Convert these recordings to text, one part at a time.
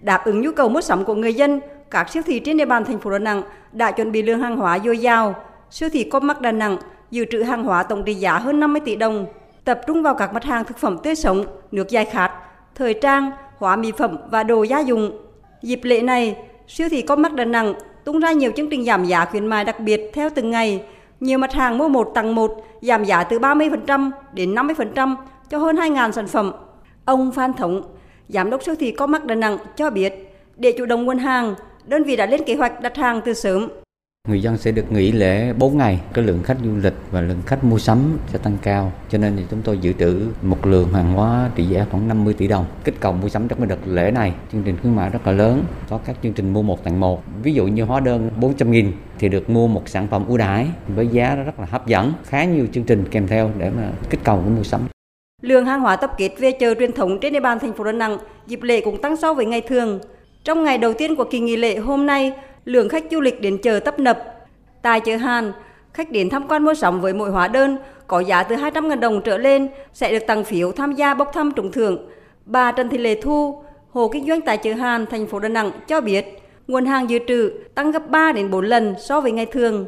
Đáp ứng nhu cầu mua sắm của người dân, các siêu thị trên địa bàn thành phố Đà Nẵng đã chuẩn bị lượng hàng hóa dồi dào. Siêu thị Comac Đà Nẵng dự trữ hàng hóa tổng trị giá hơn 50 tỷ đồng, tập trung vào các mặt hàng thực phẩm tươi sống, nước giải khát, thời trang, hóa mỹ phẩm và đồ gia dụng. Dịp lễ này, siêu thị Comac Đà Nẵng tung ra nhiều chương trình giảm giá khuyến mại đặc biệt theo từng ngày. Nhiều mặt hàng mua một tặng một giảm giá từ 30% đến 50% cho hơn 2.000 sản phẩm. Ông Phan Thống, Giám đốc siêu thị Comac Đà Nẵng cho biết, để chủ động nguồn hàng, đơn vị đã lên kế hoạch đặt hàng từ sớm. Người dân sẽ được nghỉ lễ 4 ngày, cái lượng khách du lịch và lượng khách mua sắm sẽ tăng cao. Cho nên thì chúng tôi dự trữ một lượng hàng hóa trị giá khoảng 50 tỷ đồng. Kích cầu mua sắm trong cái đợt lễ này, chương trình khuyến mại rất là lớn. Có các chương trình mua một tặng một. Ví dụ như hóa đơn 400 nghìn thì được mua một sản phẩm ưu đãi với giá rất là hấp dẫn. Khá nhiều chương trình kèm theo để mà kích cầu cái mua sắm. Lượng hàng hóa tập kết về chợ truyền thống trên địa bàn thành phố Đà Nẵng dịp lễ cũng tăng so với ngày thường. Trong ngày đầu tiên của kỳ nghỉ lễ hôm nay, lượng khách du lịch đến chợ tấp nập. Tại chợ Hàn, khách đến tham quan mua sắm với mỗi hóa đơn có giá từ 200.000 đồng trở lên sẽ được tặng phiếu tham gia bốc thăm trúng thưởng. Bà Trần Thị Lệ Thu, Hồ Kinh doanh tại chợ Hàn, thành phố Đà Nẵng cho biết, nguồn hàng dự trữ tăng gấp 3 đến 4 lần so với ngày thường.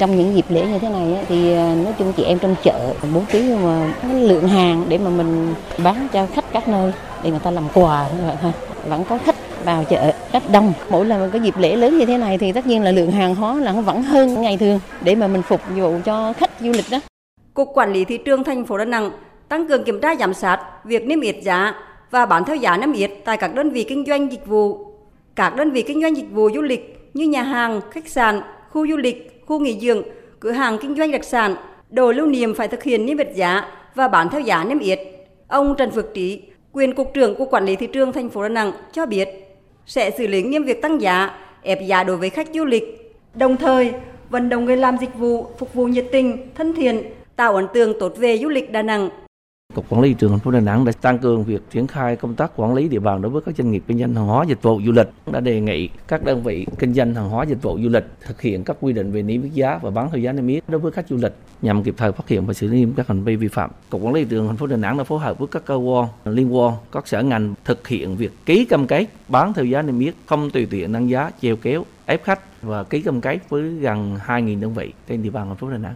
Trong những dịp lễ như thế này thì à, nói chung chị em trong chợ bố trí mà lượng hàng để mà mình bán cho khách các nơi để người ta làm quà thôi. Vẫn có khách vào chợ rất đông. Mỗi lần có dịp lễ lớn như thế này thì tất nhiên là lượng hàng hóa là vẫn hơn ngày thường để mà mình phục vụ cho khách du lịch đó. Cục Quản lý Thị trường thành phố Đà Nẵng tăng cường kiểm tra giám sát việc niêm yết giá và bán theo giá niêm yết tại các đơn vị kinh doanh dịch vụ. Các đơn vị kinh doanh dịch vụ du lịch như nhà hàng, khách sạn, khu du lịch, khu nghỉ dưỡng, cửa hàng kinh doanh đặc sản, đồ lưu niệm phải thực hiện niêm yết giá và bán theo giá niêm yết. Ông Trần Phước Trí, quyền cục trưởng cục quản lý thị trường thành phố Đà Nẵng cho biết sẽ xử lý nghiêm việc tăng giá, ép giá đối với khách du lịch. Đồng thời, vận động người làm dịch vụ phục vụ nhiệt tình, thân thiện, tạo ấn tượng tốt về du lịch Đà Nẵng. Cục Quản lý thị trường thành phố Đà Nẵng đã tăng cường việc triển khai công tác quản lý địa bàn đối với các doanh nghiệp kinh doanh hàng hóa dịch vụ du lịch. Đã đề nghị các đơn vị kinh doanh hàng hóa dịch vụ du lịch thực hiện các quy định về niêm yết giá và bán theo giá niêm yết đối với khách du lịch nhằm kịp thời phát hiện và xử lý nghiêm các hành vi vi phạm. Cục Quản lý thị trường thành phố Đà Nẵng đã phối hợp với các cơ quan liên quan, các sở ngành thực hiện việc ký cam kết bán theo giá niêm yết, không tùy tiện nâng giá, treo kéo, ép khách và ký cam kết với gần 2.000 đơn vị trên địa bàn thành phố Đà Nẵng.